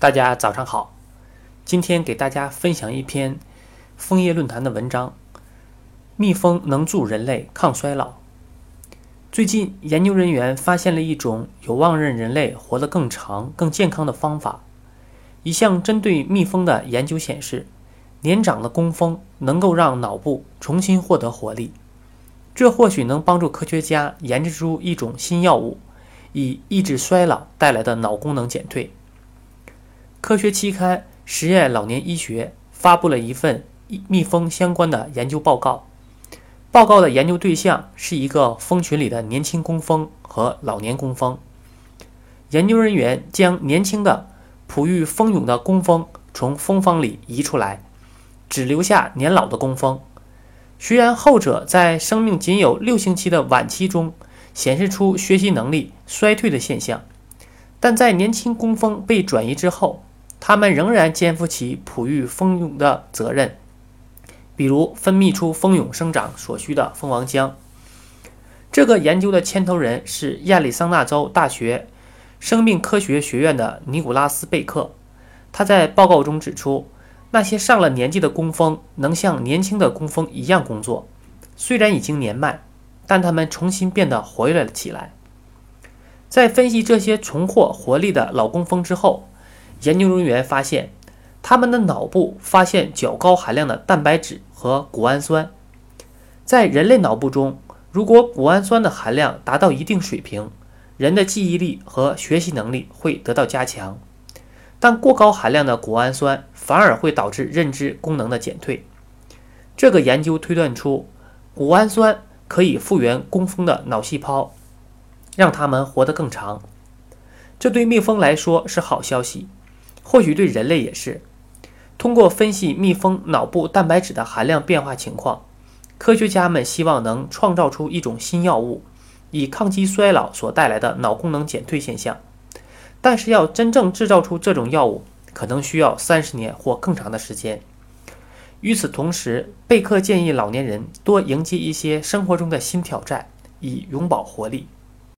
大家早上好，今天给大家分享一篇枫叶论坛的文章：蜜蜂能助人类抗衰老。最近，研究人员发现了一种有望让人类活得更长、更健康的方法。一项针对蜜蜂的研究显示，年长的工蜂能够让脑部重新获得活力，这或许能帮助科学家研制出一种新药物，以抑制衰老带来的脑功能减退。科学期刊《实验老年医学》发布了一份蜜蜂相关的研究报告。报告的研究对象是一个蜂群里的年轻工蜂和老年工蜂。研究人员将年轻的、哺育蜂蛹的工蜂从蜂房里移出来，只留下年老的工蜂。虽然后者在生命仅有六星期的晚期中显示出学习能力衰退的现象，但在年轻工蜂被转移之后，它们仍然肩负起哺育蜂蛹的责任，比如分泌出蜂蛹生长所需的蜂王浆。这个研究的牵头人是亚利桑那州大学生命科学学院的尼古拉斯·贝克。他在报告中指出，那些上了年纪的工蜂能像年轻的工蜂一样工作，虽然已经年迈，但他们重新变得活跃了起来。在分析这些重获活力的老工蜂之后，研究人员发现，他们的脑部发现较高含量的蛋白质和谷氨酸。在人类脑部中，如果谷氨酸的含量达到一定水平，人的记忆力和学习能力会得到加强。但过高含量的谷氨酸反而会导致认知功能的减退。这个研究推断出，谷氨酸可以复原工蜂的脑细胞，让它们活得更长。这对蜜蜂来说是好消息。或许对人类也是。通过分析蜜蜂脑部蛋白质的含量变化情况，科学家们希望能创造出一种新药物，以抗击衰老所带来的脑功能减退现象。但是，要真正制造出这种药物，可能需要三十年或更长的时间。与此同时，贝克建议老年人多迎接一些生活中的新挑战，以永葆活力。